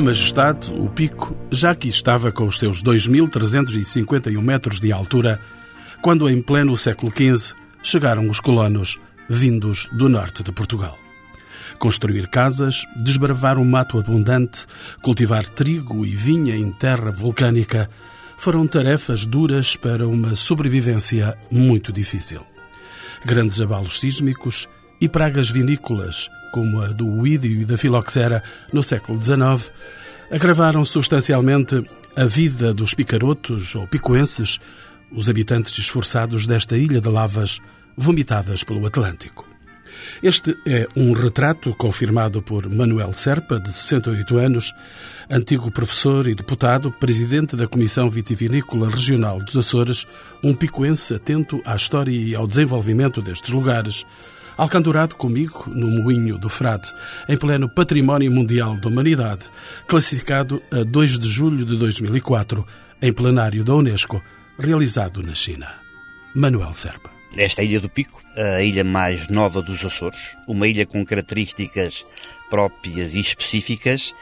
Sua Majestade, o Pico, já aqui estava com os seus 2.351 metros de altura, quando em pleno século XV chegaram os colonos vindos do norte de Portugal. Construir casas, desbravar um mato abundante, cultivar trigo e vinha em terra vulcânica foram tarefas duras para uma sobrevivência muito difícil. Grandes abalos sísmicos e pragas vinícolas, como a do uídio e da filoxera no século XIX, agravaram substancialmente a vida dos picarotos ou picoenses, os habitantes esforçados desta ilha de lavas vomitadas pelo Atlântico. Este é um retrato confirmado por Manuel Serpa, de 68 anos, antigo professor e deputado, presidente da Comissão Vitivinícola Regional dos Açores, um picoense atento à história e ao desenvolvimento destes lugares, alcanturado comigo no Moinho do Frade, em pleno Património Mundial da Humanidade, classificado a 2 de julho de 2004, em plenário da Unesco, realizado na China. Manuel Serpa. Esta Ilha do Pico, a ilha mais nova dos Açores, uma ilha com características próprias e específicas,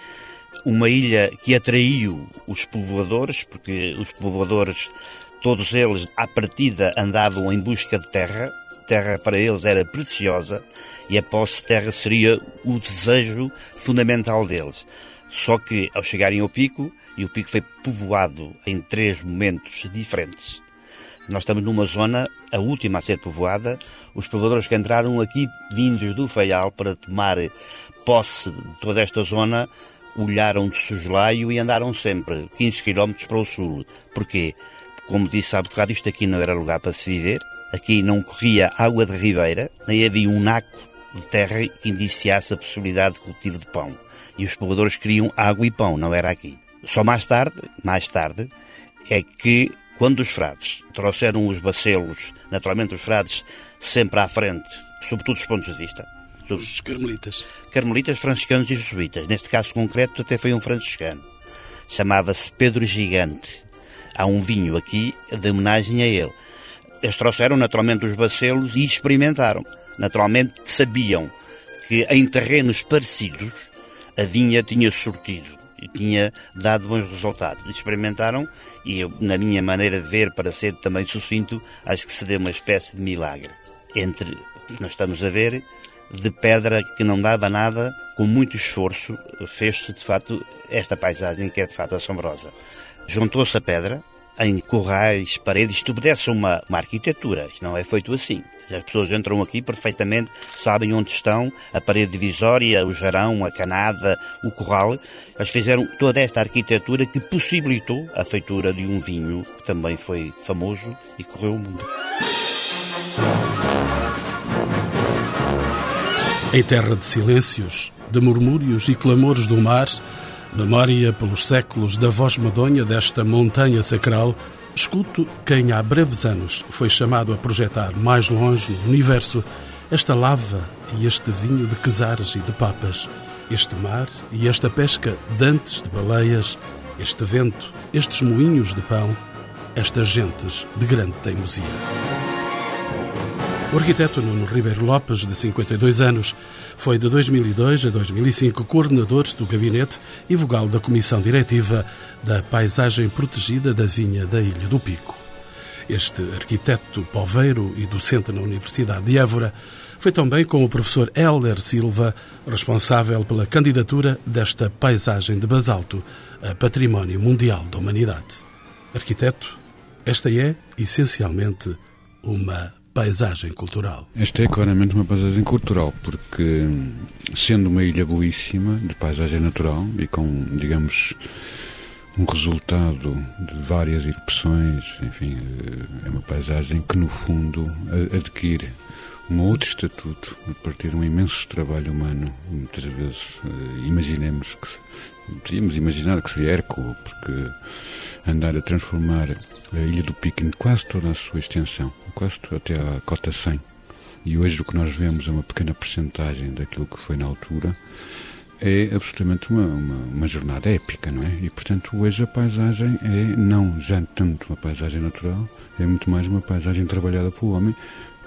uma ilha que atraiu os povoadores, porque os povoadores, todos eles, à partida, andavam em busca de terra, terra para eles era preciosa e a posse de terra seria o desejo fundamental deles. Só que, ao chegarem ao pico, e o pico foi povoado em três momentos diferentes, nós estamos numa zona, a última a ser povoada. Os povoadores que entraram aqui, vindos do Faial, para tomar posse de toda esta zona, olharam de soslaio e andaram sempre 15 km para o sul. Porquê? Como disse há bocado, isto aqui não era lugar para se viver. Aqui não corria água de ribeira, nem havia um naco de terra que indiciasse a possibilidade de cultivo de pão. E os povoadores queriam água e pão, não era aqui. Só mais tarde, mais tarde, é que quando os frades trouxeram os bacelos, naturalmente os frades sempre à frente, sob todos os pontos de vista. Os carmelitas. Carmelitas, franciscanos e jesuítas. Neste caso concreto até foi um franciscano. Chamava-se Pedro Gigante. Há um vinho aqui de homenagem a ele. Eles trouxeram naturalmente os bacelos e experimentaram. Naturalmente sabiam que em terrenos parecidos a vinha tinha sortido e tinha dado bons resultados. Experimentaram e eu, na minha maneira de ver, para ser também sucinto, acho que se deu uma espécie de milagre. Entre, nós estamos a ver, de pedra que não dava nada, com muito esforço, fez-se de facto esta paisagem que é de facto assombrosa. Juntou-se a pedra em corrais, paredes, isto obedece a uma, uma arquitetura, isto não é feito assim. As pessoas entram aqui perfeitamente, sabem onde estão, a parede divisória, o jarão, a canada, o corral. Eles fizeram toda esta arquitetura que possibilitou a feitura de um vinho que também foi famoso e correu o mundo. Em terra de silêncios, de murmúrios e clamores do mar, memória pelos séculos da voz medonha desta montanha sacral, Escuto quem há breves anos foi chamado a projetar mais longe no universo esta lava e este vinho de quesares e de papas, este mar e esta pesca dantes de baleias, este vento, estes moinhos de pão, estas gentes de grande teimosia. O arquiteto Nuno Ribeiro Lopes, de 52 anos, foi de 2002 a 2005 coordenador do gabinete e vogal da comissão diretiva da paisagem protegida da vinha da Ilha do Pico. Este arquiteto poveiro e docente na Universidade de Évora foi também com o professor Helder Silva responsável pela candidatura desta paisagem de basalto a Património Mundial da Humanidade. Arquiteto, esta é, essencialmente, uma paisagem cultural. Esta é claramente uma paisagem cultural, porque sendo uma ilha belíssima, de paisagem natural e com, digamos, um resultado de várias erupções, enfim, eh, é uma paisagem que no fundo adquire um outro estatuto a partir de um imenso trabalho humano. Muitas vezes eh, imaginemos que podíamos imaginar que seria Hércules, porque andar a transformar a Ilha do Pico em quase toda a sua extensão, quase até à cota 100. E hoje o que nós vemos é uma pequena porcentagem daquilo que foi na altura. É absolutamente uma, uma, uma, jornada épica, não é? E, portanto, hoje a paisagem é não já tanto uma paisagem natural, é muito mais uma paisagem trabalhada pelo homem,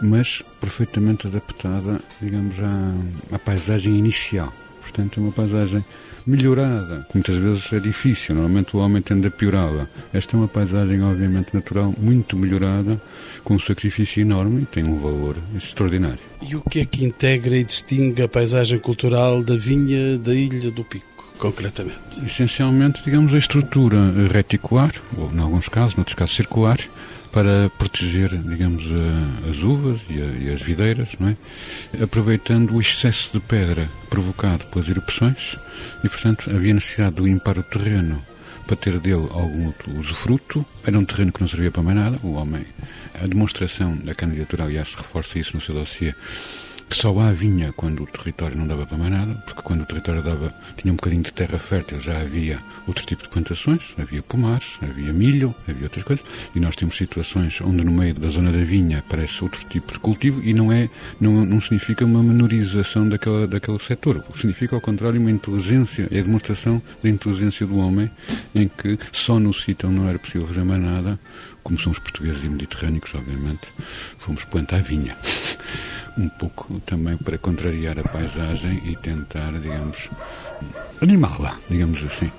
mas perfeitamente adaptada, digamos, à, à paisagem inicial Portanto, é uma paisagem melhorada, muitas vezes é difícil, normalmente o homem tende a piorá-la. Esta é uma paisagem, obviamente, natural, muito melhorada, com um sacrifício enorme e tem um valor extraordinário. E o que é que integra e distingue a paisagem cultural da vinha da Ilha do Pico? Concretamente? Essencialmente, digamos, a estrutura reticular, ou em alguns casos, noutros casos circular, para proteger, digamos, as uvas e, as videiras, não é? Aproveitando o excesso de pedra provocado pelas erupções e, portanto, havia necessidade de limpar o terreno para ter dele algum usufruto. Era um terreno que não servia para mais nada. O homem, a demonstração da candidatura, aliás, reforça isso no seu dossiê, que só há vinha quando o território não dava para mais nada, porque quando o território dava, tinha um bocadinho de terra fértil, já havia outro tipo de plantações, havia pomares, havia milho, havia outras coisas, e nós temos situações onde no meio da zona da vinha aparece outro tipo de cultivo e não é, não, não significa uma menorização daquela, daquele setor, significa ao contrário uma inteligência, é a demonstração da inteligência do homem em que só no sítio não era possível fazer mais nada, como são os portugueses e mediterrâneos, obviamente, fomos plantar vinha. um pouco também para contrariar a paisagem e tentar, digamos, animá-la, digamos assim.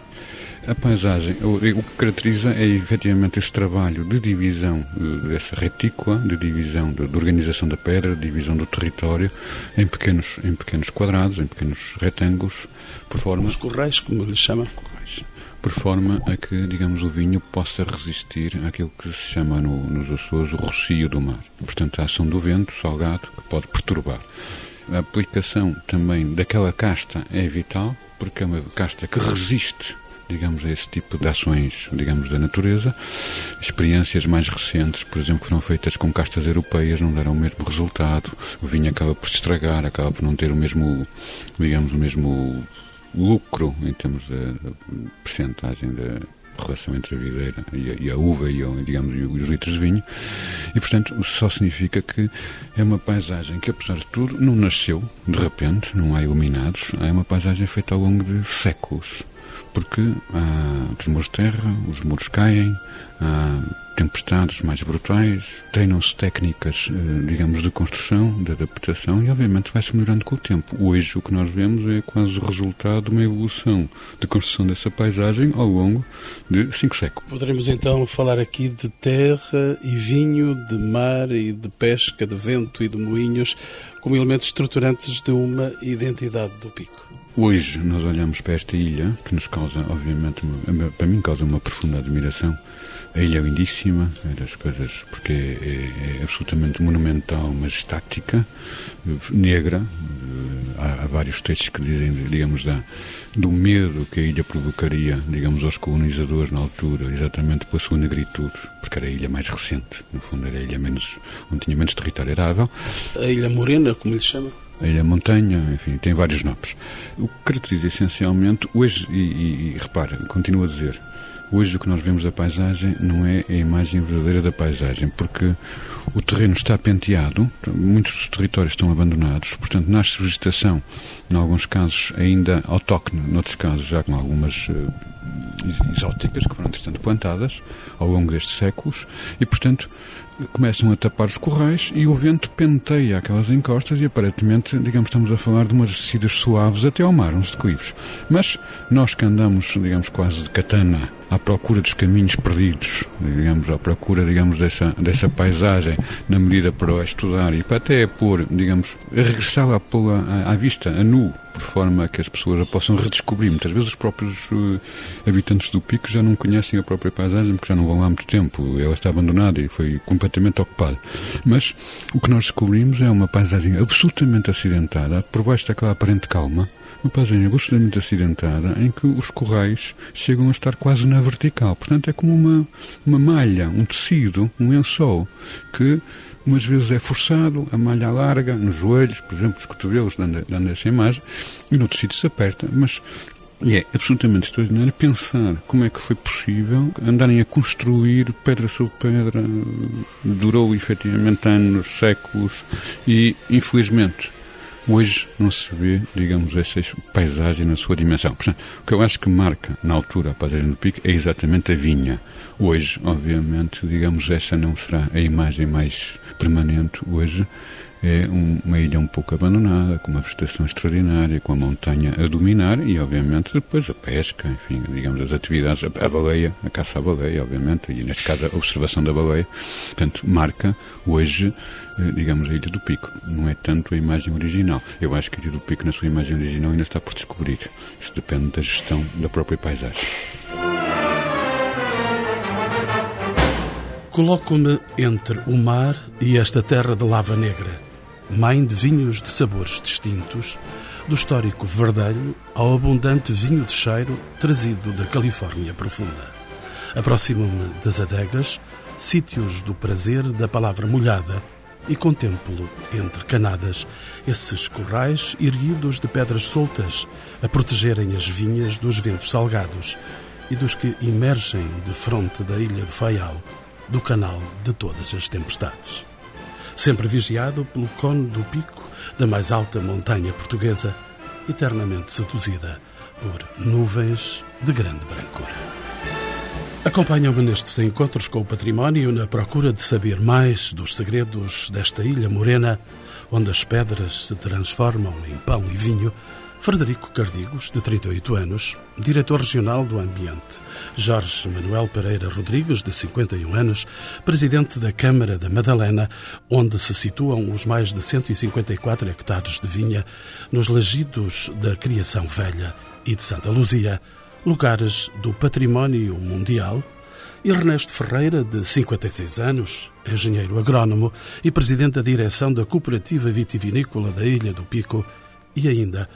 A paisagem, o, que caracteriza é efetivamente esse trabalho de divisão eh, dessa retícula, de divisão, de, de, organização da pedra, de divisão do território em pequenos, em pequenos quadrados, em pequenos retângulos, por forma. Os corrais, como lhes chamam? Os corrais por forma a que, digamos, o vinho possa resistir àquilo que se chama no, nos Açores o rocio do mar. Portanto, a ação do vento salgado que pode perturbar. A aplicação também daquela casta é vital, porque é uma casta que resiste digamos, a esse tipo de ações, digamos, da natureza. Experiências mais recentes, por exemplo, foram feitas com castas europeias, não deram o mesmo resultado. O vinho acaba por se estragar, acaba por não ter o mesmo, digamos, o mesmo lucro em termos de percentagem da relação entre a videira e a, e a uva e, digamos, e os litros de vinho. E portanto só significa que é uma paisagem que apesar de tudo não nasceu de repente, não há iluminados. É uma paisagem feita ao longo de séculos porque há tremores de terra, os muros caem há tempestades mais brutais, treinam-se técnicas, eh, digamos, de construção, de adaptação e, obviamente, vai-se melhorando com o tempo. Hoje, o que nós vemos é quase o resultado de uma evolução de construção dessa paisagem ao longo de cinco séculos. Poderemos, então, falar aqui de terra e vinho, de mar e de pesca, de vento e de moinhos, como elementos estruturantes de uma identidade do Pico. Hoje, nós olhamos para esta ilha, que nos causa, obviamente, para mim, causa uma profunda admiração, a ilha é lindíssima, é das coisas, porque é, é, absolutamente monumental, mas estática, negra. Há, há, vários textos que dizem, digamos, da, do medo que a ilha provocaria, digamos, aos colonizadores na altura, exatamente pela sua negritude, porque era a ilha mais recente, no fundo era a ilha menos, onde tinha menos território arável. A Ilha Morena, como lhe chama? a Ilha Montanha, enfim, tem vários nomes. O que caracteriza essencialmente, hoje, e, e, e repara, continuo a dizer, Hoje o que nós vemos da paisagem não é a imagem verdadeira da paisagem, porque o terreno está penteado, muitos dos territórios estão abandonados, portanto nasce vegetação, em alguns casos ainda autóctone, noutros casos já com algumas uh, exóticas que foram, entretanto, plantadas ao longo destes séculos e, portanto, começam a tapar os corrais e o vento penteia aquelas encostas e aparentemente, digamos, estamos a falar de umas descidas suaves até ao mar, uns declives. Mas nós que andamos, digamos, quase de katana à procura dos caminhos perdidos, digamos, à procura, digamos, dessa, dessa paisagem, na medida para estudar e para até pôr, digamos, regressá-la à, à vista, a nu, por forma que as pessoas a possam redescobrir. Muitas vezes os próprios uh, habitantes do Pico já não conhecem a própria paisagem porque já não vão lá há muito tempo. Ela está abandonada e foi completamente ocupada. Mas o que nós descobrimos é uma paisagem absolutamente acidentada, por baixo daquela aparente calma, uma paisagem absolutamente acidentada em que os corrais chegam a estar quase na vertical. Portanto, é como uma, uma malha, um tecido, um lençol que umas vezes é forçado, a malha larga, nos joelhos, por exemplo, os cotovelos, dando, dando essa imagem, e noutros sítios se aperta, mas e é absolutamente extraordinário pensar como é que foi possível andarem a construir pedra sobre pedra. Durou efetivamente anos, séculos e, infelizmente, hoje não se vê, digamos, essa paisagem na sua dimensão. Portanto, o que eu acho que marca na altura a paisagem do Pico é exatamente a vinha. Hoje, obviamente, digamos, essa não será a imagem mais permanente. Hoje, é uma ilha um pouco abandonada, com uma vegetação extraordinária, com a montanha a dominar e, obviamente, depois a pesca, enfim, digamos, as atividades, a baleia, a caça à baleia, obviamente, e neste caso a observação da baleia. Portanto, marca hoje, eh, digamos, a Ilha do Pico. Não é tanto a imagem original. Eu acho que a Ilha do Pico, na sua imagem original, ainda está por descobrir. Isso depende da gestão da própria paisagem. Coloco-me entre o mar e esta terra de lava negra, mãe de vinhos de sabores distintos, do histórico verdelho ao abundante vinho de cheiro trazido da Califórnia profunda. Aproximo-me das adegas, sítios do prazer da palavra molhada, e contemplo, entre canadas, esses corrais erguidos de pedras soltas a protegerem as vinhas dos ventos salgados e dos que emergem de fronte da ilha de Faial do canal de todas as tempestades. Sempre vigiado pelo cone do pico da mais alta montanha portuguesa, eternamente seduzida por nuvens de grande brancura. Acompanham-me nestes encontros com o património na procura de saber mais dos segredos desta ilha morena, onde as pedras se transformam em pão e vinho Frederico Cardigos, de 38 anos, diretor regional do Ambiente. Jorge Manuel Pereira Rodrigues, de 51 anos, presidente da Câmara da Madalena, onde se situam os mais de 154 hectares de vinha nos lagidos da Criação Velha e de Santa Luzia, lugares do património mundial Ernesto Ferreira, de 56 anos, engenheiro agrónomo e presidente da direção da Cooperativa Vitivinícola da Ilha do Pico, e ainda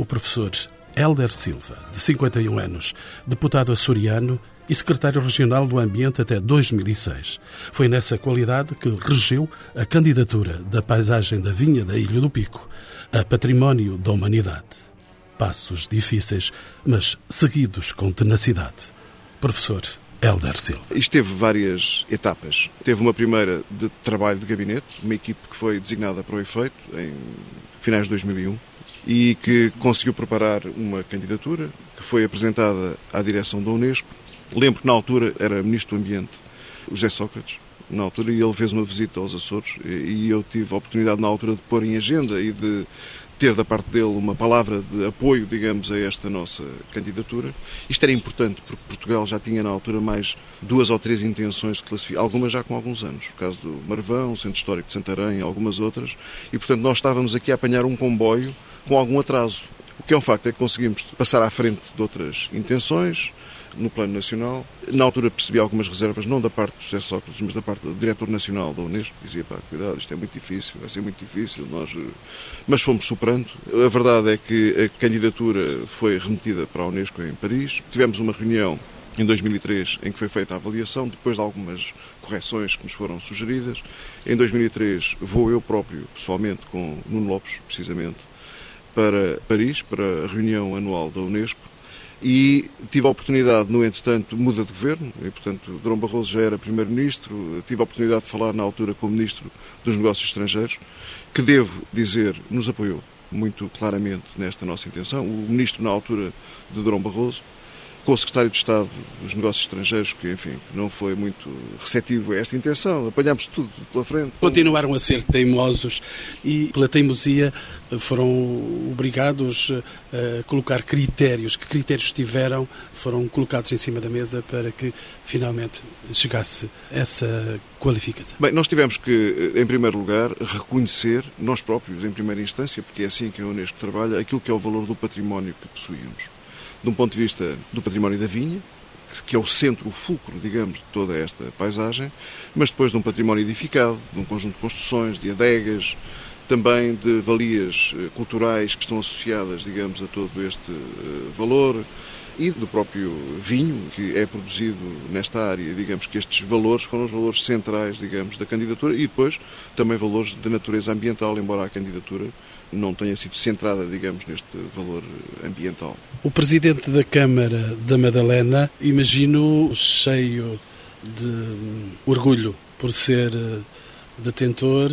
o professor Helder Silva, de 51 anos, deputado açoriano e secretário regional do Ambiente até 2006. Foi nessa qualidade que regeu a candidatura da paisagem da vinha da Ilha do Pico a património da humanidade. Passos difíceis, mas seguidos com tenacidade. Professor Helder Silva. Isto teve várias etapas. Teve uma primeira de trabalho de gabinete, uma equipe que foi designada para o efeito em finais de 2001 e que conseguiu preparar uma candidatura que foi apresentada à direção da Unesco. Lembro que na altura era Ministro do Ambiente, José Sócrates, na altura, e ele fez uma visita aos Açores e eu tive a oportunidade na altura de pôr em agenda e de ter da parte dele uma palavra de apoio, digamos, a esta nossa candidatura. Isto era importante porque Portugal já tinha na altura mais duas ou três intenções de classificar, algumas já com alguns anos, o caso do Marvão, o Centro Histórico de Santarém algumas outras, e portanto nós estávamos aqui a apanhar um comboio com algum atraso. O que é um facto é que conseguimos passar à frente de outras intenções no plano nacional. Na altura percebi algumas reservas, não da parte do José Sócrates, mas da parte do diretor nacional da Unesco, que dizia, pá, cuidado, isto é muito difícil, vai ser muito difícil, nós... Eh, mas fomos superando. A verdade é que a candidatura foi remetida para a Unesco em Paris. Tivemos uma reunião em 2003 em que foi feita a avaliação, depois de algumas correções que nos foram sugeridas. Em 2003 vou eu próprio, pessoalmente, com Nuno Lopes, precisamente, para Paris, para a reunião anual da Unesco, e tive a oportunidade, no entretanto, muda de governo, e portanto Dom Barroso já era primeiro-ministro, tive a oportunidade de falar na altura com o ministro dos Negócios Estrangeiros, que devo dizer, nos apoiou muito claramente nesta nossa intenção. O ministro, na altura de Dom Barroso, com o secretário de Estado dos Negócios Estrangeiros, que, enfim, não foi muito receptivo a esta intenção. Apanhámos tudo pela frente. Continuaram a ser teimosos e, pela teimosia, foram obrigados a colocar critérios. Que critérios tiveram foram colocados em cima da mesa para que, finalmente, chegasse essa qualificação? Bem, nós tivemos que, em primeiro lugar, reconhecer, nós próprios, em primeira instância, porque é assim que a Unesco trabalha, aquilo que é o valor do património que possuímos de um ponto de vista do património da vinha, que é o centro, o fulcro, digamos, de toda esta paisagem, mas depois de um património edificado, de um conjunto de construções, de adegas, também de valias eh, culturais que estão associadas, digamos, a todo este eh, valor e do próprio vinho que é produzido nesta área. Digamos que estes valores foram os valores centrais, digamos, da candidatura e depois também valores de natureza ambiental, embora a candidatura não tenha sido centrada, digamos, neste valor ambiental. O presidente da Câmara da Madalena, imagino cheio de orgulho por ser detentor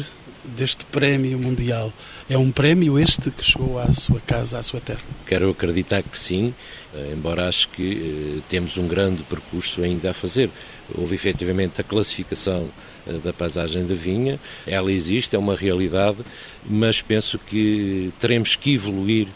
deste prémio mundial. É um prémio este que chegou à sua casa, à sua terra? Quero acreditar que sim, eh, embora acho que eh, temos um grande percurso ainda a fazer. Houve efetivamente a classificação eh, da paisagem da vinha, ela existe, é uma realidade, mas penso que teremos que evoluir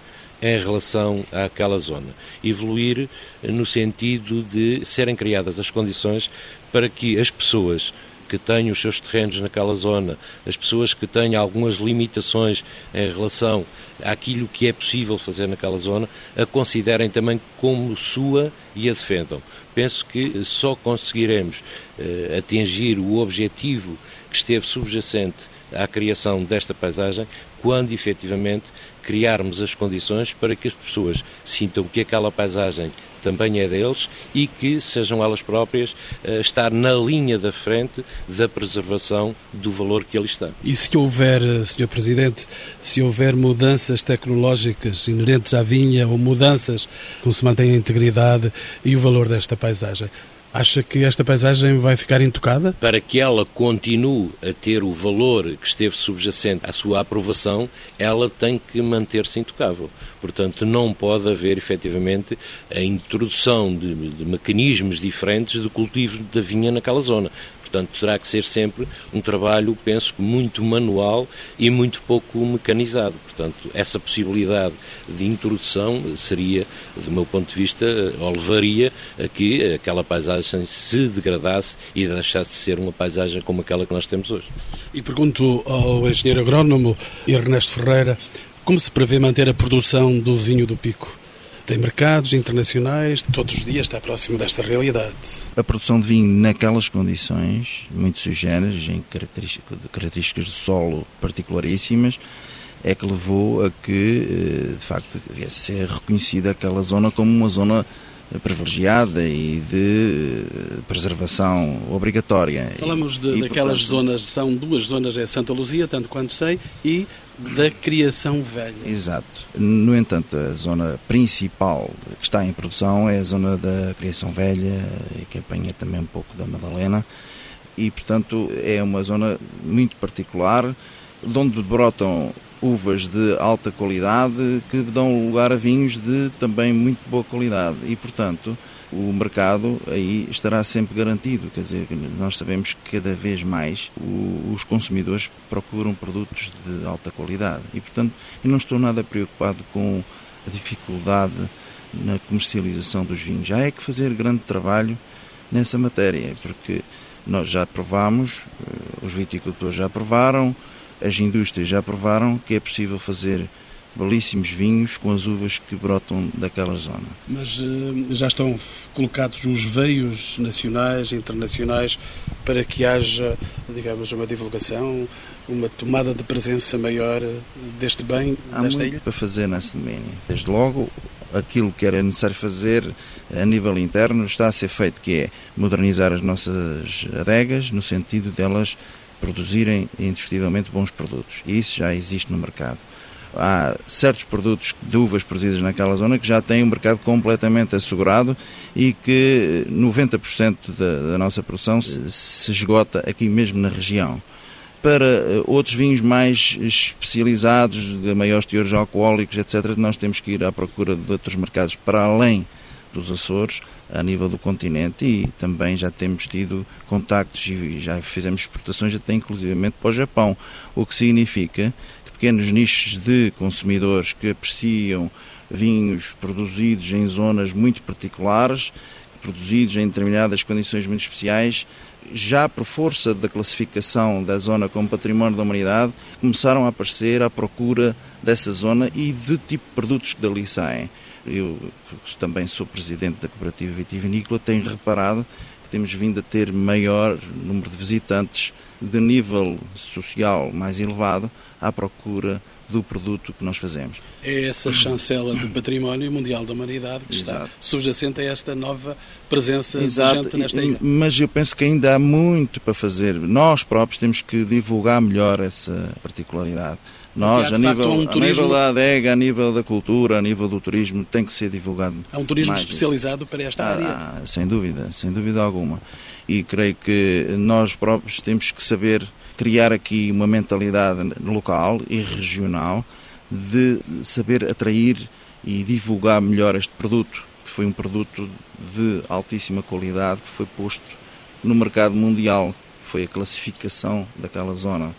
em relação àquela zona. Evoluir no sentido de serem criadas as condições para que as pessoas que têm os seus terrenos naquela zona, as pessoas que têm algumas limitações em relação àquilo que é possível fazer naquela zona, a considerem também como sua e a defendam. Penso que só conseguiremos eh, atingir o objetivo que esteve subjacente à criação desta paisagem quando efetivamente criarmos as condições para que as pessoas sintam que aquela paisagem também é deles e que sejam elas próprias eh, estar na linha da frente da preservação do valor que ali está. E se houver, eh, Sr. Presidente, se houver mudanças tecnológicas inerentes à vinha ou mudanças como se mantém a integridade e o valor desta paisagem, Acha que esta paisagem vai ficar intocada? Para que ela continue a ter o valor que esteve subjacente à sua aprovação, ela tem que manter-se intocável. Portanto, não pode haver efetivamente a introdução de, de mecanismos diferentes de cultivo da vinha naquela zona. Portanto, terá que ser sempre um trabalho, penso que muito manual e muito pouco mecanizado. Portanto, essa possibilidade de introdução seria, do meu ponto de vista, ou levaria a que aquela paisagem se degradasse e deixasse de ser uma paisagem como aquela que nós temos hoje. E pergunto ao engenheiro agrónomo Ernesto Ferreira como se prevê manter a produção do vinho do Pico? Tem mercados internacionais, todos os dias está próximo desta realidade. A produção de vinho naquelas condições, muito sugêneres, em características, de solo particularíssimas, é que levou a que, eh, de facto, ser reconhecida aquela zona como uma zona privilegiada e de eh, preservação obrigatória. Falamos de, e, daquelas portanto, zonas, são duas zonas, é Santa Luzia, tanto quanto sei, e da criação velha. Exato. No entanto, a zona principal que está em produção é a zona da criação velha, que apanha também um pouco da Madalena, e portanto é uma zona muito particular, de onde brotam uvas de alta qualidade que dão lugar a vinhos de também muito boa qualidade e portanto o mercado aí estará sempre garantido. Quer dizer, nós sabemos que cada vez mais os consumidores procuram produtos de alta qualidade e, portanto, eu não estou nada preocupado com a dificuldade na comercialização dos vinhos. Já é que fazer grande trabalho nessa matéria, porque nós já provamos, eh, os viticultores já provaram, as indústrias já provaram que é possível fazer belíssimos vinhos com as uvas que brotam daquela zona. Mas uh, já estão colocados os veios nacionais e internacionais para que haja, digamos, uma divulgação, uma tomada de presença maior eh, deste bem Há nesta muito ilha? para fazer nesse domínio. Desde logo, aquilo que era necessário fazer a nível interno está a ser feito, que é modernizar as nossas adegas no sentido delas produzirem indiscutivelmente bons produtos. E isso já existe no mercado há certos produtos de uvas produzidas naquela zona que já têm um mercado completamente assegurado e que 90% da, da, nossa produção se, se esgota aqui mesmo na região. Para eh, outros vinhos mais especializados, de maiores teores alcoólicos, etc., nós temos que ir à procura de outros mercados para além dos Açores, a nível do continente, e também já temos tido contactos e já fizemos exportações até inclusivamente para o Japão, o que significa pequenos nichos de consumidores que apreciam vinhos produzidos em zonas muito particulares, produzidos em determinadas condições muito especiais, já por força da classificação da zona como património da humanidade, começaram a aparecer à procura dessa zona e do tipo de produtos que dali saem. Eu, que também sou presidente da cooperativa vitivinícola, tenho reparado que temos vindo a ter maior número de visitantes de nível social mais elevado à procura do produto que nós fazemos. É essa chancela do património mundial da humanidade que Exato. está subjacente a esta nova presença Exato. de gente nesta ilha. Mas eu penso que ainda há muito para fazer. Nós próprios temos que divulgar melhor essa particularidade. Nós, a nível, um turismo... a nível da adega, a nível da cultura, a nível do turismo, tem que ser divulgado. Há um turismo especializado para esta ah, área? Ah, sem dúvida, sem dúvida alguma. E creio que nós próprios temos que saber criar aqui uma mentalidade local e regional de saber atrair e divulgar melhor este produto, que foi um produto de altíssima qualidade que foi posto no mercado mundial, foi a classificação daquela zona.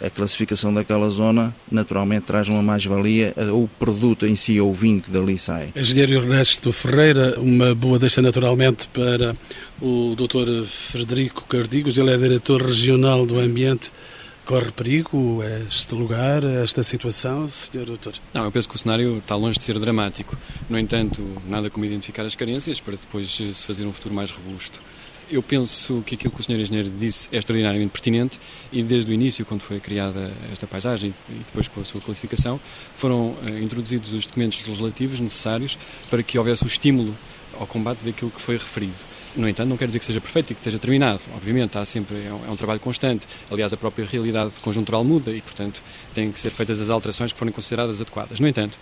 A classificação daquela zona naturalmente traz uma mais-valia ao produto em si, ao vinho que dali sai. Engenheiro Ernesto Ferreira, uma boa deixa naturalmente para o Dr. Frederico Cardigos, ele é diretor regional do Ambiente Corre perigo este lugar, esta situação, Sr. Doutor? Não, eu penso que o cenário está longe de ser dramático. No entanto, nada como identificar as carências para depois se fazer um futuro mais robusto. Eu penso que aquilo que o Sr. Engenheiro disse é extraordinariamente pertinente e desde o início, quando foi criada esta paisagem e depois com a sua classificação, foram uh, introduzidos os documentos legislativos necessários para que houvesse o estímulo ao combate daquilo que foi referido. No entanto, não quer dizer que seja perfeito e que esteja terminado. Obviamente, há sempre, é um, é um, trabalho constante. Aliás, a própria realidade conjuntural muda e, portanto, têm que ser feitas as alterações que forem consideradas adequadas. No entanto,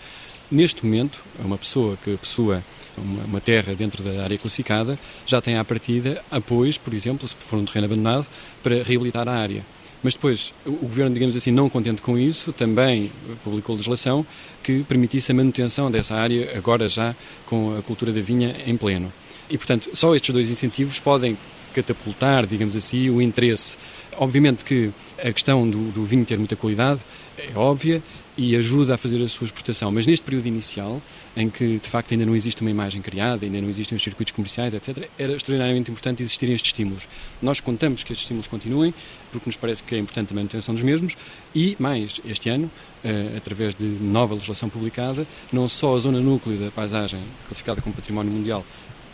neste momento, uma pessoa que possua uma, uma terra dentro da área classificada já tem à partida apoios, por exemplo, se for um terreno abandonado, para reabilitar a área. Mas depois, o governo, digamos assim, não contente com isso, também publicou legislação que permitisse a manutenção dessa área, agora já com a cultura da vinha em pleno. E, portanto, só estes dois incentivos podem catapultar, digamos assim, o interesse. Obviamente que a questão do, do vinho ter muita qualidade é óbvia e ajuda a fazer a sua exportação, mas neste período inicial, em que de facto ainda não existe uma imagem criada, ainda não existem os circuitos comerciais, etc., era extraordinariamente importante existirem estes estímulos. Nós contamos que estes estímulos continuem, porque nos parece que é importante a manutenção dos mesmos, e mais, este ano, uh, através de nova legislação publicada, não só a zona núcleo da paisagem classificada como património mundial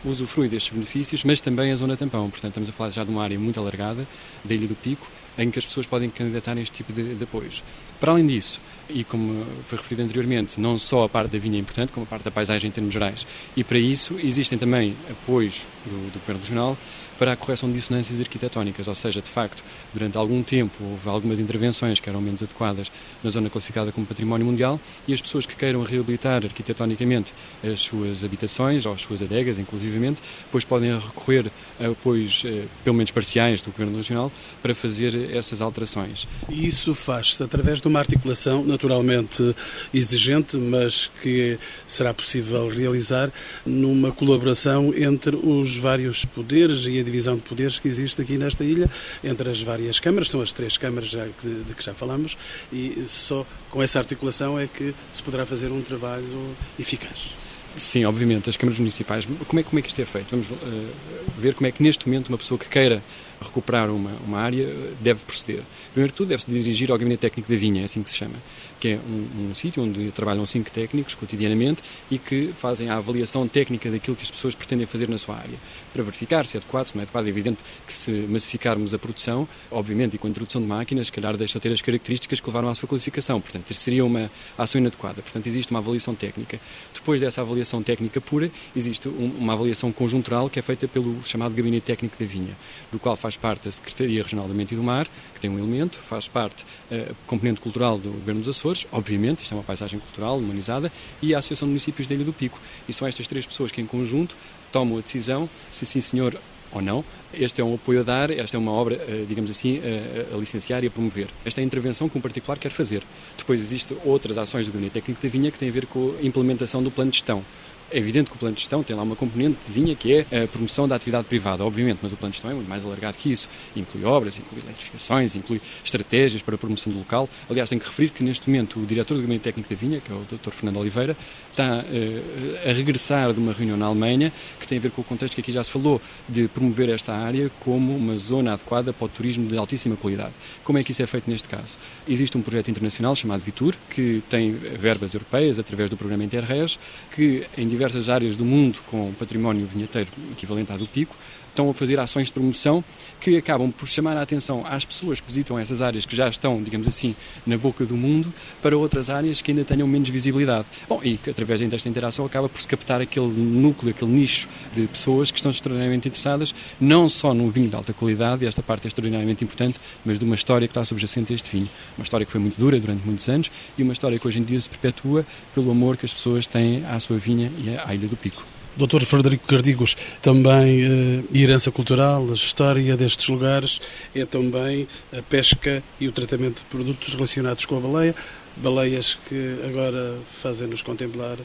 usufrui destes benefícios, mas também a zona tampão. Portanto, estamos a falar já de uma área muito alargada da Ilha do Pico, em que as pessoas podem candidatar a este tipo de, de apoios. Para além disso, e como foi referido anteriormente, não só a parte da vinha é importante, como a parte da paisagem em termos gerais. E para isso existem também apoios do, do Governo Regional para a correção de dissonâncias arquitetónicas, ou seja, de facto, durante algum tempo houve algumas intervenções que eram menos adequadas na zona classificada como património mundial e as pessoas que queiram reabilitar arquitetonicamente as suas habitações ou as suas adegas, inclusivamente, depois podem recorrer a apoios, eh, pelo menos parciais, do Governo Regional para fazer essas alterações. Isso faz-se através de uma articulação naturalmente exigente, mas que será possível realizar numa colaboração entre os vários poderes e divisão de poderes que existe aqui nesta ilha, entre as várias câmaras, são as três câmaras já que, de que já falamos, e só com essa articulação é que se poderá fazer um trabalho eficaz. Sim, obviamente, as câmaras municipais. Como é, como é que isto é feito? Vamos uh, ver como é que neste momento uma pessoa que queira recuperar uma, uma área deve proceder. Primeiro que tudo, deve-se dirigir ao Gabinete Técnico da Vinha, é assim que se chama, que é um, um sítio onde trabalham cinco técnicos cotidianamente e que fazem a avaliação técnica daquilo que as pessoas pretendem fazer na sua área, para verificar se é adequado, se não é adequado. É evidente que se massificarmos a produção, obviamente, e com a introdução de máquinas, se calhar deixa de ter as características que levaram à sua classificação. Portanto, seria uma ação inadequada. Portanto, existe uma avaliação técnica. Depois dessa avaliação técnica pura, existe um, uma avaliação conjuntural que é feita pelo chamado Gabinete Técnico da Vinha, do qual faz parte a Secretaria Regional do Ambiente e do Mar, que tem um elemento, faz parte uh, componente cultural do Governo dos Açores, obviamente, isto é uma paisagem cultural, humanizada, e a Associação de Municípios da Ilha do Pico. E são estas três pessoas que, em conjunto, tomam a decisão se sim, senhor, ou não. Este é um apoio a dar, esta é uma obra, eh, digamos assim, a, a licenciar e a promover. Esta é a intervenção que um particular quer fazer. Depois existem outras ações do Gabinete Técnico da Vinha que têm a ver com a implementação do plano de gestão. É evidente que o plano de gestão tem lá uma componentezinha que é a promoção da atividade privada, obviamente, mas o plano de gestão é muito mais alargado que isso. Inclui obras, inclui eletrificações, inclui estratégias para a promoção do local. Aliás, tenho que referir que neste momento o diretor do Gabinete Técnico da Vinha, que é o Dr. Fernando Oliveira, está uh, a regressar de uma reunião na Alemanha que tem a ver com o contexto que aqui já se falou, de promover esta área como uma zona adequada para o turismo de altíssima qualidade. Como é que isso é feito neste caso? Existe um projeto internacional chamado Vitur, que tem verbas europeias através do programa Interres, que em diversas áreas do mundo com património vinheteiro equivalente à do Pico, estão a fazer ações de promoção que acabam por chamar a atenção às pessoas que visitam essas áreas que já estão, digamos assim, na boca do mundo, para outras áreas que ainda tenham menos visibilidade. Bom, e através desta interação acaba por se captar aquele núcleo, aquele nicho de pessoas que estão extraordinariamente interessadas, não só num vinho de alta qualidade, e esta parte é extraordinariamente importante, mas de uma história que está subjacente a este vinho. Uma história que foi muito dura durante muitos anos e uma história que hoje em dia se perpetua pelo amor que as pessoas têm à sua vinha e à Ilha do Pico. Dr. Frederico Cardigos, também eh, herança cultural, a história destes lugares, é também a pesca e o tratamento de produtos relacionados com a baleia, baleias que agora fazem-nos contemplar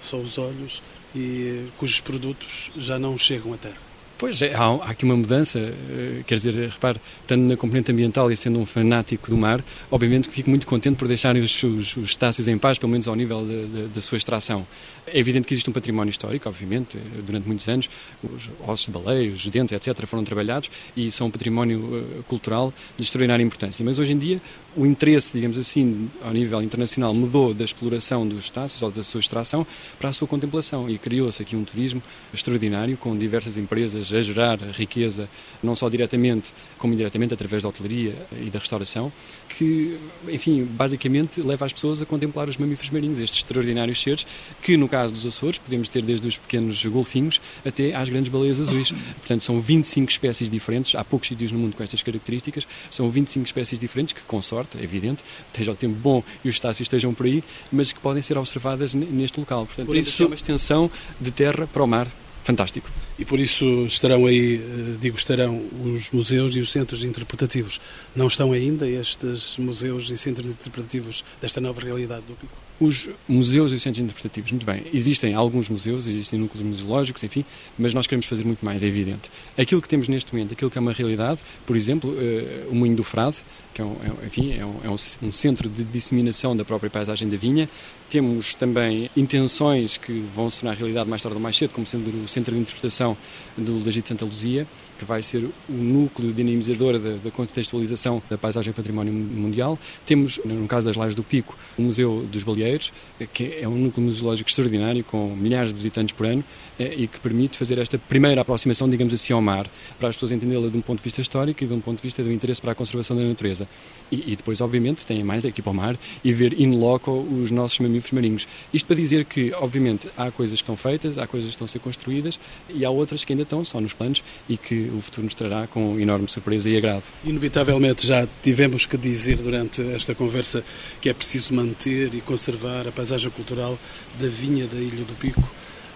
só os olhos e cujos produtos já não chegam à terra. Pois, é, há, há, aqui uma mudança, eh, quer dizer, repare, estando na componente ambiental e sendo um fanático do mar, obviamente que fico muito contente por deixarem os, os, os estácios em paz, pelo menos ao nível da sua extração. É evidente que existe um património histórico, obviamente, eh, durante muitos anos, os ossos de baleia, os dentes, etc., foram trabalhados e são um património uh, cultural de extraordinária importância. Mas hoje em dia, o interesse, digamos assim, ao nível internacional, mudou da exploração dos estácios ou da sua extração para a sua contemplação e criou-se aqui um turismo extraordinário com diversas empresas a gerar riqueza, não só diretamente, como indiretamente, através da hotelaria e da restauração, que, enfim, basicamente leva as pessoas a contemplar os mamíferos marinhos, estes extraordinários seres, que no caso dos Açores podemos ter desde os pequenos golfinhos até às grandes baleias azuis. Portanto, são 25 espécies diferentes, há poucos sítios no mundo com estas características, são 25 espécies diferentes que, com sorte, é evidente, esteja o tempo bom e os estácios estejam por aí, mas que podem ser observadas neste local. Portanto, por isso é uma extensão de terra para o mar fantástico. E por isso estarão aí, eh, digo, estarão os museus e os centros interpretativos. Não estão ainda estes museus e centros interpretativos desta nova realidade do Pico? Os museus e os centros interpretativos, muito bem. Existem alguns museus, existem núcleos museológicos, enfim, mas nós queremos fazer muito mais, é evidente. Aquilo que temos neste momento, aquilo que é uma realidade, por exemplo, uh, o Moinho do Frade, que é um, é, enfim, é, um, é um, centro de disseminação da própria paisagem da vinha. Temos também intenções que vão se tornar realidade mais tarde ou mais cedo, como sendo o Centro de Interpretação do Legito de Santa Luzia, que vai ser o núcleo dinamizador da, da contextualização da paisagem património mundial. Temos, no caso das Lajes do Pico, o Museu dos Baleeiros, que é um núcleo museológico extraordinário, com milhares de visitantes por ano, eh, e que permite fazer esta primeira aproximação, digamos assim, ao mar, para as pessoas entendê-la de um ponto de vista histórico e de um ponto de vista do interesse para a conservação da natureza. E, e depois, obviamente, tem mais aqui para o mar e ver in loco os nossos mamíferos marinhos. Isto para dizer que, obviamente, há coisas que estão feitas, há coisas que estão a ser construídas e há outras que ainda estão só nos planos e que o futuro nos trará com enorme surpresa e agrado. Inevitavelmente já tivemos que dizer durante esta conversa que é preciso manter e conservar a paisagem cultural da vinha da Ilha do Pico.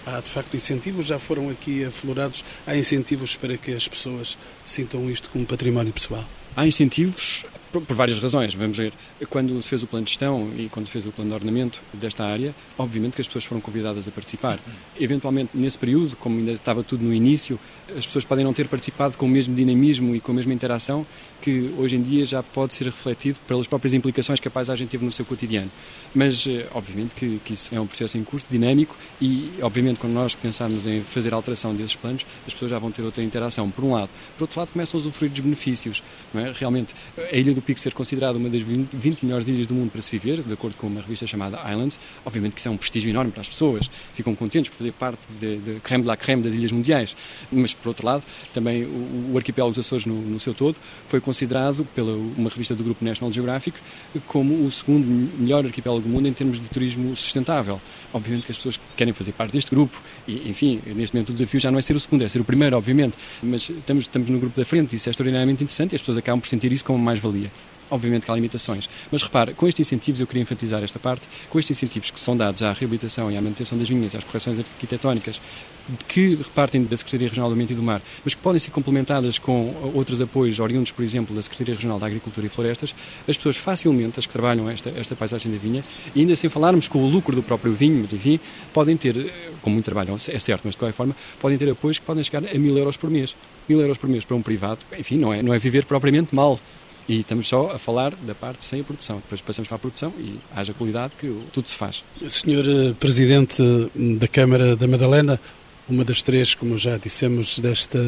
Há de facto incentivos, já foram aqui aflorados, há incentivos para que as pessoas sintam isto como património pessoal. Há incentivos por, por, várias razões. Vamos ver, quando se fez o plano de gestão e quando se fez o plano de ordenamento desta área, obviamente que as pessoas foram convidadas a participar. Eventualmente, nesse período, como ainda estava tudo no início, as pessoas podem não ter participado com o mesmo dinamismo e com a mesma interação que hoje em dia já pode ser refletido pelas próprias implicações que a paisagem teve no seu cotidiano. Mas, eh, obviamente, que, que isso é um processo em curso, dinâmico, e, obviamente, quando nós pensarmos em fazer alteração desses planos, as pessoas já vão ter outra interação, por um lado. Por outro lado, começam a usufruir dos benefícios. Não é? Realmente, a Ilha do Pico ser considerada uma das 20 melhores ilhas do mundo para se viver, de acordo com uma revista chamada Islands, obviamente que isso é um prestígio enorme para as pessoas. Ficam contentes por fazer parte de, de creme de la creme das ilhas mundiais. Mas, por outro lado, também o, o arquipélago dos Açores, no, no seu todo, foi considerado pela uma revista do grupo National Geographic como o segundo melhor arquipélago do mundo em termos de turismo sustentável. Obviamente que as pessoas querem fazer parte deste grupo e, enfim, neste momento o desafio já não é ser o segundo, é ser o primeiro, obviamente, mas estamos, estamos no grupo da frente isso é extraordinariamente interessante e as pessoas acabam por sentir isso como mais-valia. Obviamente que há limitações. Mas repare, com estes incentivos, eu queria enfatizar esta parte, com estes incentivos que são dados à reabilitação e à manutenção das vinhas, às correções arquitetónicas, que repartem da Secretaria Regional do Ambiente e do Mar, mas que podem ser complementadas com outros apoios oriundos, por exemplo, da Secretaria Regional da Agricultura e Florestas, as pessoas facilmente, as que trabalham esta, esta paisagem da vinha, e ainda sem falarmos com o lucro do próprio vinho, mas enfim, podem ter, com muito trabalho, é certo, mas de qualquer forma, podem ter apoios que podem chegar a mil euros por mês. Mil euros por mês para um privado, enfim, não é, não é viver propriamente mal. E estamos só a falar da parte sem a produção. Depois passamos para a produção e haja qualidade que tudo se faz. Senhor eh, Presidente da Câmara da Madalena, uma das três, como já dissemos, desta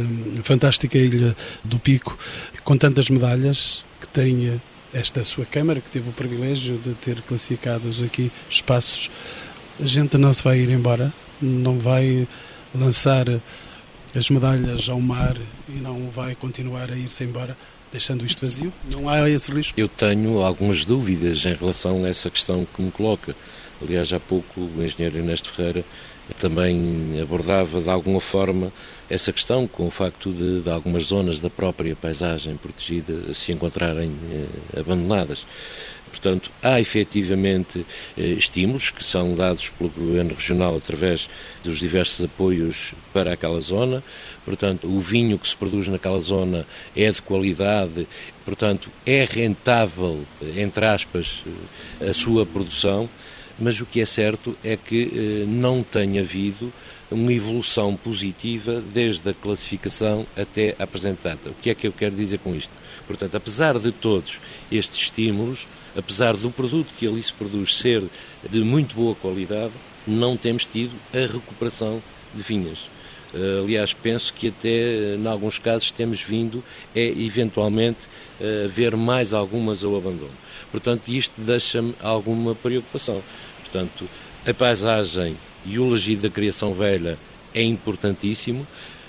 fantástica ilha do Pico, com tantas medalhas que tem esta sua Câmara, que teve o privilégio de ter classificados aqui espaços. A gente não se vai ir embora, não vai lançar as medalhas ao mar e não vai continuar a ir-se embora deixando isto vazio? Não há esse risco? Eu tenho algumas dúvidas em relação a essa questão que me coloca. Aliás, há pouco o engenheiro Ernesto Ferreira também abordava de alguma forma essa questão com o facto de, de algumas zonas da própria paisagem protegida se encontrarem eh, abandonadas. Portanto, há efetivamente eh, estímulos que são dados pelo Governo Regional através dos diversos apoios para aquela zona. Portanto, o vinho que se produz naquela zona é de qualidade, portanto, é rentável, entre aspas, a sua produção, mas o que é certo é que não tem havido uma evolução positiva desde a classificação até apresentada. O que é que eu quero dizer com isto? Portanto, apesar de todos estes estímulos, apesar do produto que ali se produz ser de muito boa qualidade, não temos tido a recuperação de vinhas. Eh, aliás, penso que até, em alguns casos, temos vindo é, eventualmente, a ver mais algumas ao abandono. Portanto, isto deixa-me alguma preocupação. Portanto, a paisagem e o legido da criação velha é importantíssimo,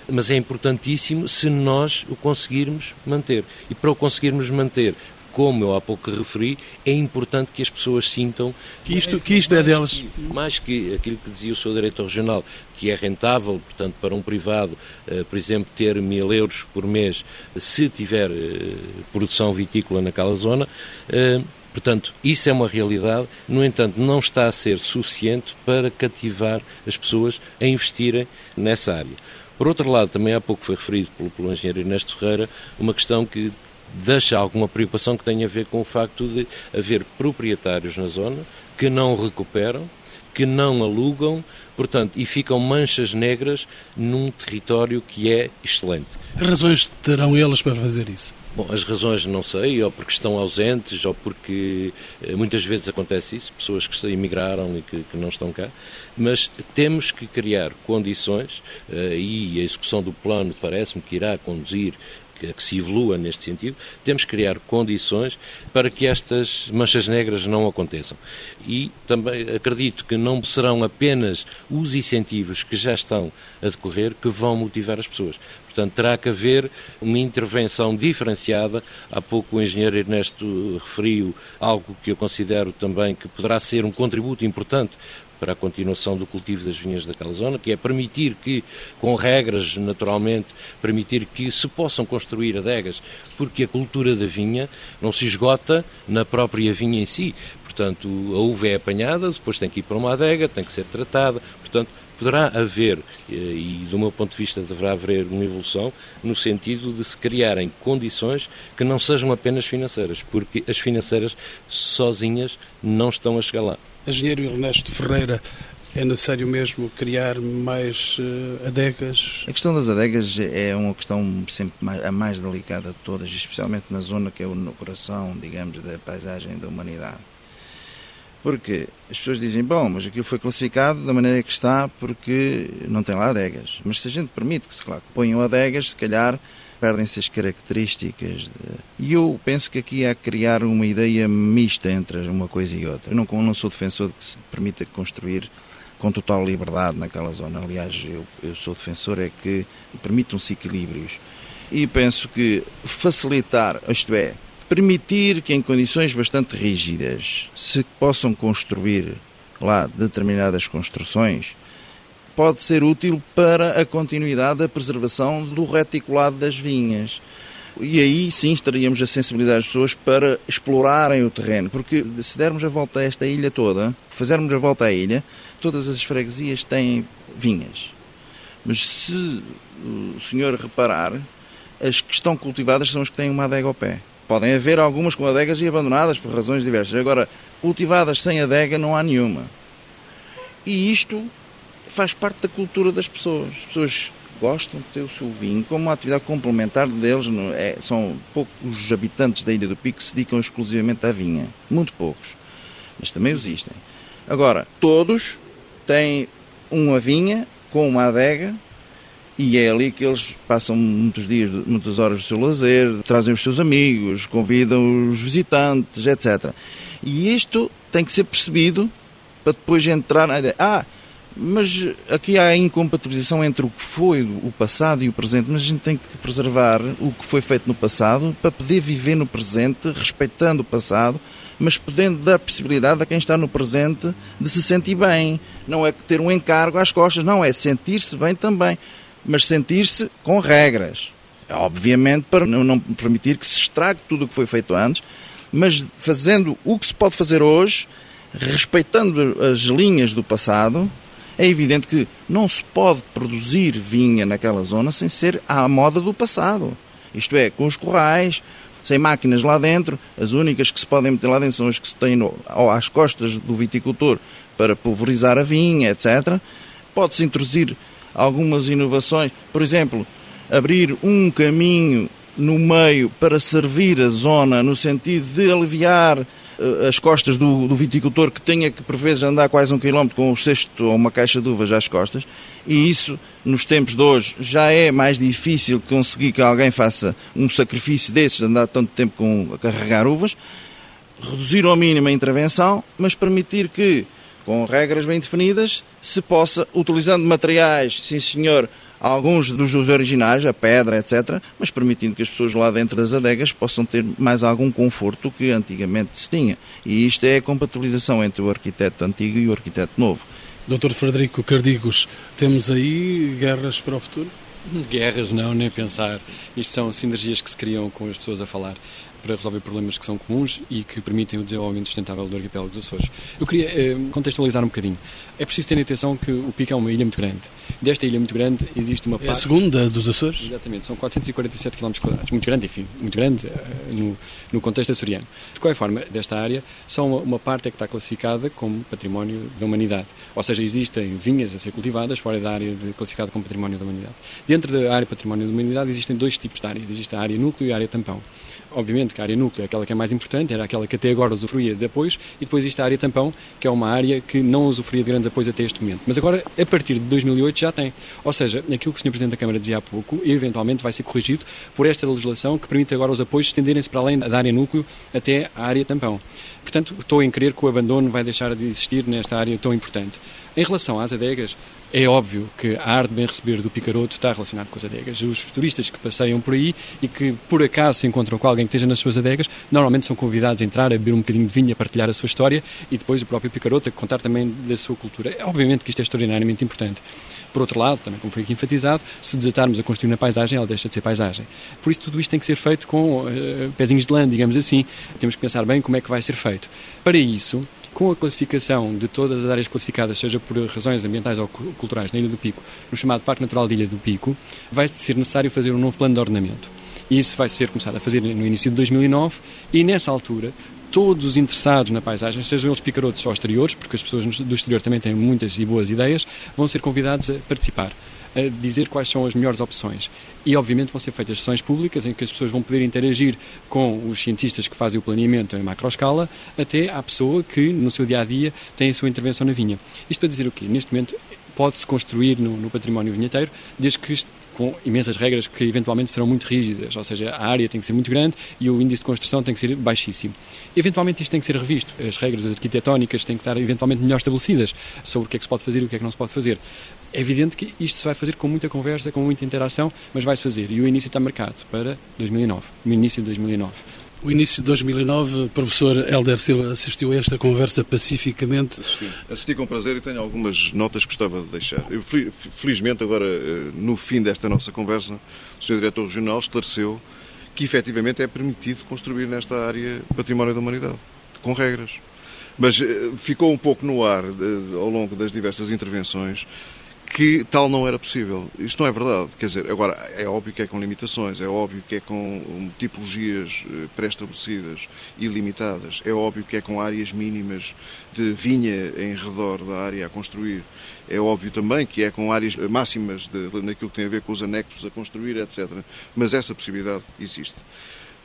mas é importantíssimo se nós o conseguirmos manter. E para o conseguirmos manter, como eu há pouco referi, é importante que as pessoas sintam que isto, que isto é delas. Que, mais que aquilo que dizia o seu diretor regional, que é rentável, portanto, para um privado, uh, por exemplo, ter mil euros por mês se tiver uh, produção vitícola naquela zona. Uh, Portanto, isso é uma realidade, no entanto, não está a ser suficiente para cativar as pessoas a investirem nessa área. Por outro lado, também há pouco foi referido pelo, pelo engenheiro Ernesto Ferreira uma questão que deixa alguma preocupação que tem a ver com o facto de haver proprietários na zona que não recuperam, que não alugam, portanto, e ficam manchas negras num território que é excelente. Que razões terão eles para fazer isso? Bom, as razões não sei, ou porque estão ausentes, ou porque eh, muitas vezes acontece isso, pessoas que emigraram e que, que não estão cá, mas temos que criar condições, eh, e a execução do plano parece-me que irá conduzir que, que se evolua neste sentido, temos que criar condições para que estas manchas negras não aconteçam. E também acredito que não serão apenas os incentivos que já estão a decorrer que vão motivar as pessoas. Portanto, terá que haver uma intervenção diferenciada. Há pouco o engenheiro Ernesto referiu algo que eu considero também que poderá ser um contributo importante para a continuação do cultivo das vinhas daquela zona, que é permitir que, com regras naturalmente, permitir que se possam construir adegas, porque a cultura da vinha não se esgota na própria vinha em si. Portanto, a uva é apanhada, depois tem que ir para uma adega, tem que ser tratada, portanto, poderá haver, eh, e do meu ponto de vista deverá haver uma evolução, no sentido de se criarem condições que não sejam apenas financeiras, porque as financeiras sozinhas não estão a chegar lá. Engenheiro Ernesto Ferreira, é necessário mesmo criar mais uh, adegas? A questão das adegas é uma questão sempre mais, a mais delicada de todas, especialmente na zona que é o coração, digamos, da paisagem da humanidade. Porque as pessoas dizem, bom, mas aquilo foi classificado da maneira que está porque não tem lá adegas. Mas se a gente permite que se claro, ponham adegas, se calhar perdem-se as características. De... E eu penso que aqui há que criar uma ideia mista entre uma coisa e outra. Eu não, não sou defensor de que se permita construir com total liberdade naquela zona. Aliás, eu, eu sou defensor é que permitam-se equilíbrios. E penso que facilitar, isto é, permitir que em condições bastante rígidas se possam construir lá determinadas construções, pode ser útil para a continuidade da preservação do reticulado das vinhas. E aí sim estaríamos a sensibilizar as pessoas para explorarem o terreno, porque se dermos a volta a esta ilha toda, fizermos a volta à ilha, todas as freguesias têm vinhas. Mas se o senhor reparar, as que estão cultivadas são as que têm uma adega ao pé. Podem haver algumas com adegas e abandonadas por razões diversas. Agora, cultivadas sem adega não há nenhuma. E isto faz parte da cultura das pessoas. As pessoas gostam de ter o seu vinho como uma atividade complementar deles. É, são poucos os habitantes da Ilha do Pico que se dedicam exclusivamente à vinha. Muito poucos. Mas também existem. Agora, todos têm uma vinha com uma adega e é ali que eles passam muitos dias, muitas horas do seu lazer, trazem os seus amigos, convidam os visitantes, etc. E isto tem que ser percebido para depois entrar na ideia. Ah, mas aqui há a incompatibilização entre o que foi o passado e o presente, mas a gente tem que preservar o que foi feito no passado para poder viver no presente, respeitando o passado, mas podendo dar possibilidade a quem está no presente de se sentir bem. Não é ter um encargo às costas, não, é sentir-se bem também, mas sentir-se com regras. Obviamente para não permitir que se estrague tudo o que foi feito antes, mas fazendo o que se pode fazer hoje, respeitando as linhas do passado, é evidente que não se pode produzir vinha naquela zona sem ser à moda do passado. Isto é, com os corrais, sem máquinas lá dentro, as únicas que se podem meter lá dentro são as que se têm no, às costas do viticultor para pulverizar a vinha, etc. Pode-se introduzir algumas inovações, por exemplo, abrir um caminho no meio para servir a zona no sentido de aliviar as costas do, do, viticultor que tenha que, por vezes, andar quase um quilómetro com um cesto ou uma caixa de uvas às costas, e isso, nos tempos de hoje, já é mais difícil conseguir que alguém faça um sacrifício desses, andar tanto tempo com, a carregar uvas, reduzir ao mínimo a intervenção, mas permitir que, com regras bem definidas, se possa, utilizando materiais, sim senhor, alguns dos originais, a pedra, etc., mas permitindo que as pessoas lá dentro das adegas possam ter mais algum conforto que antigamente se tinha. E isto é a compatibilização entre o arquiteto antigo e o arquiteto novo. Doutor Frederico Cardigos, temos aí guerras para o futuro? Guerras não, nem pensar. Isto são sinergias que se criam com as pessoas a falar para resolver problemas que são comuns e que permitem o desenvolvimento sustentável do arquipélago dos Açores. Eu queria eh, contextualizar um bocadinho. É preciso ter atenção que o Pico é uma ilha muito grande. Desta ilha muito grande existe uma parte... É a segunda dos Açores? Exatamente, são 447 km quadrados. Muito grande, enfim, muito grande eh, no, no contexto açoriano. De qualquer forma, desta área, só uma, uma parte é que está classificada como património da humanidade. Ou seja, existem vinhas a ser cultivadas fora da área de, classificada como património da humanidade. Dentro da área património da humanidade existem dois tipos de áreas. Existe a área núcleo e a área tampão. Obviamente que a área núcleo é aquela que é mais importante, era aquela que até agora usufruía de apoios, e depois existe a área tampão, que é uma área que não usufruía de grandes apoios até este momento. Mas agora, a partir de 2008, já tem. Ou seja, aquilo que o Sr. Presidente da Câmara dizia há pouco, eventualmente vai ser corrigido por esta legislação que permite agora os apoios estenderem-se para além da área núcleo até a área tampão. Portanto, estou em crer que o abandono vai deixar de existir nesta área tão importante. Em relação às adegas, é óbvio que a arte de bem receber do Picaroto está relacionado com as adegas. Os turistas que passeiam por aí e que por acaso se encontram com alguém que esteja nas suas adegas, normalmente são convidados a entrar, a beber um bocadinho de vinho, a partilhar a sua história e depois o próprio Picaroto a contar também da sua cultura. É, obviamente que isto é extraordinariamente importante. Por outro lado, também como foi aqui enfatizado, se desatarmos a construir na paisagem, ela deixa de ser paisagem. Por isso tudo isto tem que ser feito com uh, pezinhos de lã, digamos assim. Temos que pensar bem como é que vai ser feito. Para isso, com a classificação de todas as áreas classificadas, seja por razões ambientais ou culturais na Ilha do Pico, no chamado Parque Natural de Ilha do Pico, vai ser necessário fazer um novo plano de ordenamento. Isso vai ser começado a fazer no início de 2009 e nessa altura todos os interessados na paisagem, sejam eles picarotos ou exteriores, porque as pessoas do exterior também têm muitas e boas ideias, vão ser convidados a participar dizer quais são as melhores opções. E, obviamente, vão ser feitas sessões públicas em que as pessoas vão poder interagir com os cientistas que fazem o planeamento em macroescala, até à pessoa que, no seu dia a dia, tem a sua intervenção na vinha. Isto para dizer o quê? Neste momento, pode-se construir no, no património vinheteiro, desde que com imensas regras que eventualmente serão muito rígidas, ou seja, a área tem que ser muito grande e o índice de construção tem que ser baixíssimo. Eventualmente isto tem que ser revisto, as regras arquitetónicas têm que estar eventualmente melhor estabelecidas sobre o que é que se pode fazer e o que é que não se pode fazer. É evidente que isto se vai fazer com muita conversa, com muita interação, mas vai-se fazer e o início está marcado para 2009, no início de 2009. O início de 2009, o professor Helder Silva assistiu a esta conversa pacificamente. Assisti. Assisti com prazer e tenho algumas notas que gostava de deixar. Eu, felizmente, agora, eh, no fim desta nossa conversa, o Sr. Diretor Regional esclareceu que efetivamente é permitido construir nesta área património da humanidade, com regras. Mas eh, ficou um pouco no ar, ao longo das diversas intervenções, que tal não era possível. Isto não é verdade. Quer dizer, agora, é óbvio que é com limitações, é óbvio que é com tipologias eh, pré-estabelecidas e limitadas, é óbvio que é com áreas mínimas de vinha em redor da área a construir, é óbvio também que é com áreas máximas de, naquilo que tem a ver com os anexos a construir, etc. Mas essa possibilidade existe.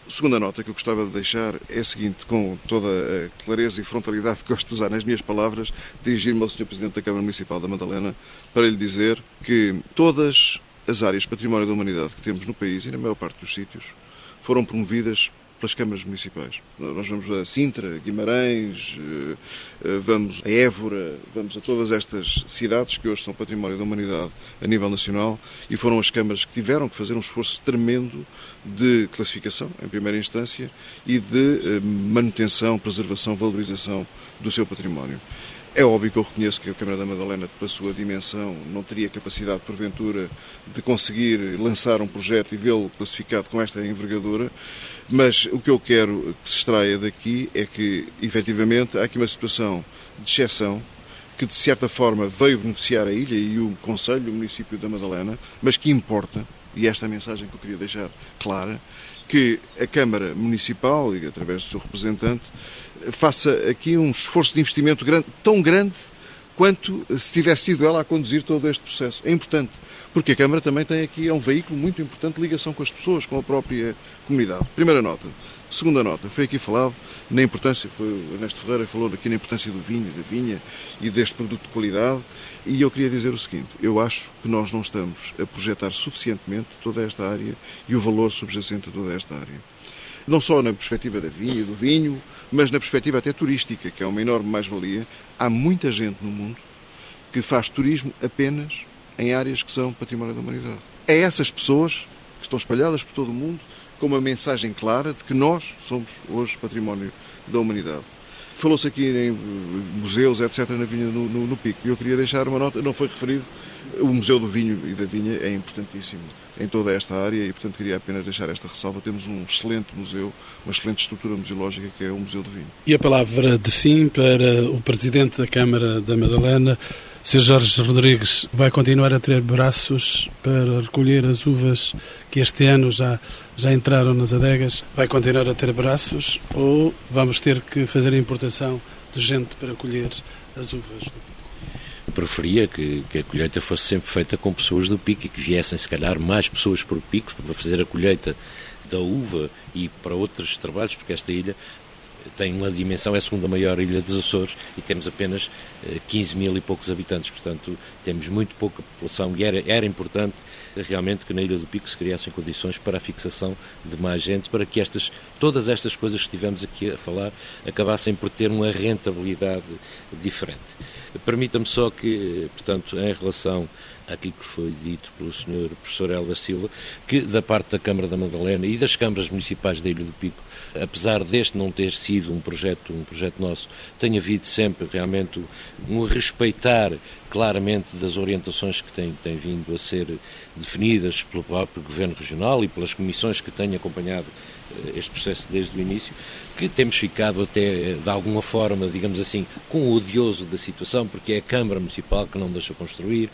Segunda nota que eu gostava de deixar é a seguinte, com toda a clareza e frontalidade que gosto de usar nas minhas palavras, dirigir-me ao Sr. Presidente da Câmara Municipal da Madalena para lhe dizer que todas as áreas de património da humanidade que temos no país e na maior parte dos sítios foram promovidas pelas câmaras municipais. Nós vamos a Sintra, Guimarães, eh, eh, vamos a Évora, vamos a todas estas cidades que hoje são património da humanidade a nível nacional e foram as câmaras que tiveram que fazer um esforço tremendo de classificação, em primeira instância, e de eh, manutenção, preservação, valorização do seu património. É óbvio que eu reconheço que a Câmara da Madalena, pela sua dimensão, não teria capacidade, porventura, de conseguir lançar um projeto e vê-lo classificado com esta envergadura, Mas o que eu quero que se extraia daqui é que, efetivamente, há aqui uma situação de exceção que, de certa forma, veio beneficiar a ilha e o Conselho, o município da Madalena, mas que importa, e esta é a mensagem que eu queria deixar clara, que a Câmara Municipal, e através do seu representante, faça aqui um esforço de investimento grande, tão grande quanto se tivesse sido ela a conduzir todo este processo. É importante, porque a Câmara também tem aqui, é um veículo muito importante de ligação com as pessoas, com a própria comunidade. Primeira nota. Segunda nota, foi aqui falado na importância, foi o Ernesto Ferreira falou aqui na importância do vinho, da vinha e deste produto de qualidade, e eu queria dizer o seguinte, eu acho que nós não estamos a projetar suficientemente toda esta área e o valor subjacente a toda esta área. Não só na perspectiva da vinha e do vinho, mas na perspectiva até turística, que é uma enorme mais-valia. Há muita gente no mundo que faz turismo apenas em áreas que são património da humanidade. É essas pessoas que estão espalhadas por todo o mundo com uma mensagem clara de que nós somos hoje património da humanidade. Falou-se aqui em museus, etc., na vinha no, no, no Pico. Eu queria deixar uma nota, não foi referido, o Museu do Vinho e da Vinha é importantíssimo em toda esta área e, portanto, queria apenas deixar esta ressalva. Temos um excelente museu, uma excelente estrutura museológica que é o Museu do Vinho. E a palavra de fim para o Presidente da Câmara da Madalena, Sr. Jorge Rodrigues vai continuar a ter braços para recolher as uvas que este ano já, já entraram nas adegas? Vai continuar a ter braços ou vamos ter que fazer a importação de gente para colher as uvas do pico? Preferia que, que, a colheita fosse sempre feita com pessoas do pico e que viessem, se calhar, mais pessoas por pico para fazer a colheita da uva e para outros trabalhos, porque esta ilha tem uma dimensão, é a segunda maior ilha dos Açores e temos apenas 15 eh, mil e poucos habitantes, portanto temos muito pouca população e era, era importante realmente que na Ilha do Pico se criassem condições para a fixação de mais gente, para que estas, todas estas coisas que estivemos aqui a falar acabassem por ter uma rentabilidade diferente. Permita-me só que, portanto, em relação àquilo que foi dito pelo Sr. Professor Helder Silva, que da parte da Câmara da Madalena e das câmaras municipais da Ilha do Pico, apesar deste não ter sido um projeto, um projeto nosso, tem havido sempre realmente um respeitar claramente das orientações que têm, têm vindo a ser definidas pelo próprio Governo Regional e pelas comissões que têm acompanhado eh, este processo desde o início, que temos ficado até, eh, de alguma forma, digamos assim, com o odioso da situação, porque é a Câmara Municipal que não deixa construir,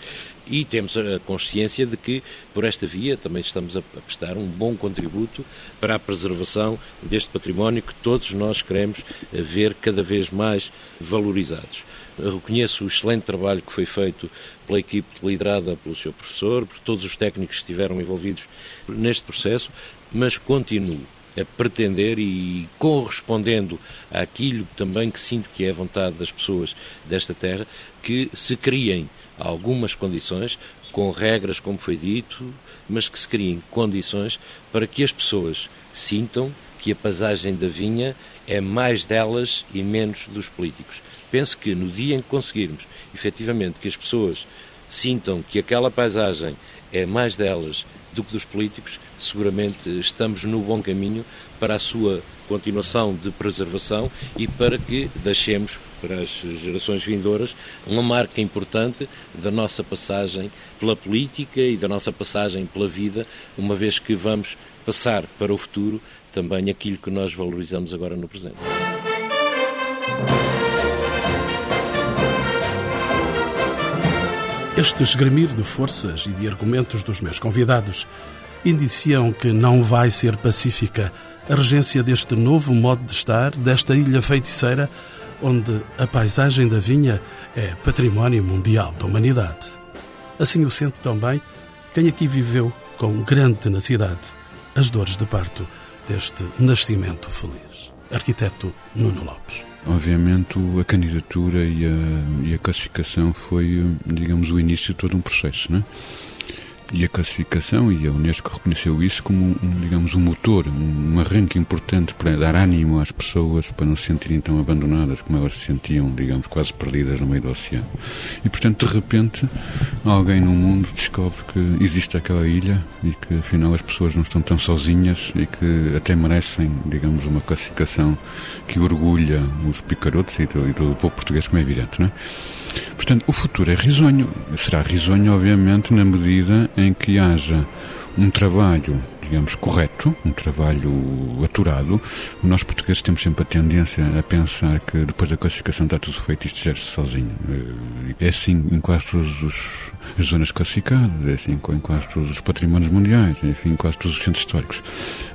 e temos a consciência de que, por esta via, também estamos a prestar um bom contributo para a preservação deste património que todos nós queremos ver cada vez mais valorizados. reconheço o excelente trabalho que foi feito pela equipe liderada pelo seu professor, por todos os técnicos que estiveram envolvidos neste processo, mas continuo a pretender e correspondendo àquilo também que sinto que é a vontade das pessoas desta terra, que se criem algumas condições, com regras, como foi dito, mas que se criem condições para que as pessoas sintam que a paisagem da vinha é mais delas e menos dos políticos. Penso que no dia em que conseguirmos, efetivamente, que as pessoas sintam que aquela paisagem é mais delas do que dos políticos, seguramente estamos no bom caminho para a sua continuação de preservação e para que deixemos para as gerações vindouras uma marca importante da nossa passagem pela política e da nossa passagem pela vida, uma vez que vamos passar para o futuro também aquilo que nós valorizamos agora no presente. Este esgrimir de forças e de argumentos dos meus convidados indiciam que não vai ser pacífica a regência deste novo modo de estar, desta ilha feiticeira, onde a paisagem da vinha é património mundial da humanidade. Assim o sente também quem aqui viveu com grande tenacidade as dores de parto deste nascimento feliz. Arquiteto Nuno Lopes. Obviamente, a candidatura e a, e a classificação foi, digamos, o início de todo um processo, não é? E a classificação, e a Unesco reconheceu isso como, um, digamos, um motor, um arranque importante para dar ânimo às pessoas, para não se sentirem tão abandonadas como elas se sentiam, digamos, quase perdidas no meio do oceano. E, portanto, de repente, alguém no mundo descobre que existe aquela ilha e que, afinal, as pessoas não estão tão sozinhas e que até merecem, digamos, uma classificação que orgulha os picarotes e do, e do povo português, como é evidente, não é? Portanto, o futuro é risonho. Será risonho, obviamente, na medida em que haja um trabalho digamos, correto, um trabalho aturado. Nós portugueses temos sempre a tendência a pensar que depois da classificação está tudo feito e isto gera-se sozinho. Eh, é assim em quase todas as zonas classificadas, é assim em quase todos os patrimónios mundiais, enfim, em quase todos os centros históricos.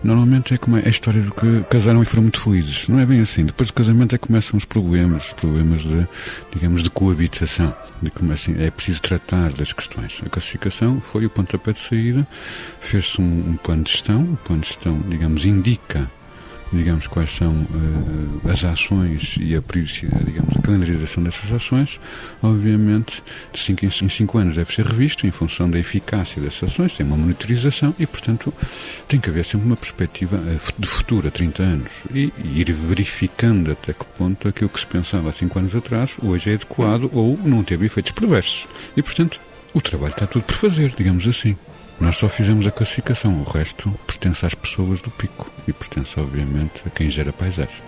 Normalmente é como é a história do que casaram e foram muito felizes. Não é bem assim. Depois do casamento é que começam os problemas, os problemas de, digamos, de coabitação de assim, é preciso tratar das questões. A classificação foi o pontapé de saída, fez-se um, um plano de gestão, o plano de gestão, digamos, indica digamos, quais são uh, as ações e a, digamos, a calendarização dessas ações, obviamente, de 5 em 5 anos deve ser revisto em função da eficácia dessas ações, tem uma monitorização e, portanto, tem que haver sempre uma perspectiva eh, de futuro, a 30 anos, e, e ir verificando até que ponto aquilo que se pensava há 5 anos atrás hoje é adequado ou não teve efeitos perversos. E, portanto, o trabalho está tudo por fazer, digamos assim. Nós só fizemos a classificação, o resto pertence às pessoas do pico e pertence, obviamente, a quem gera paisagem.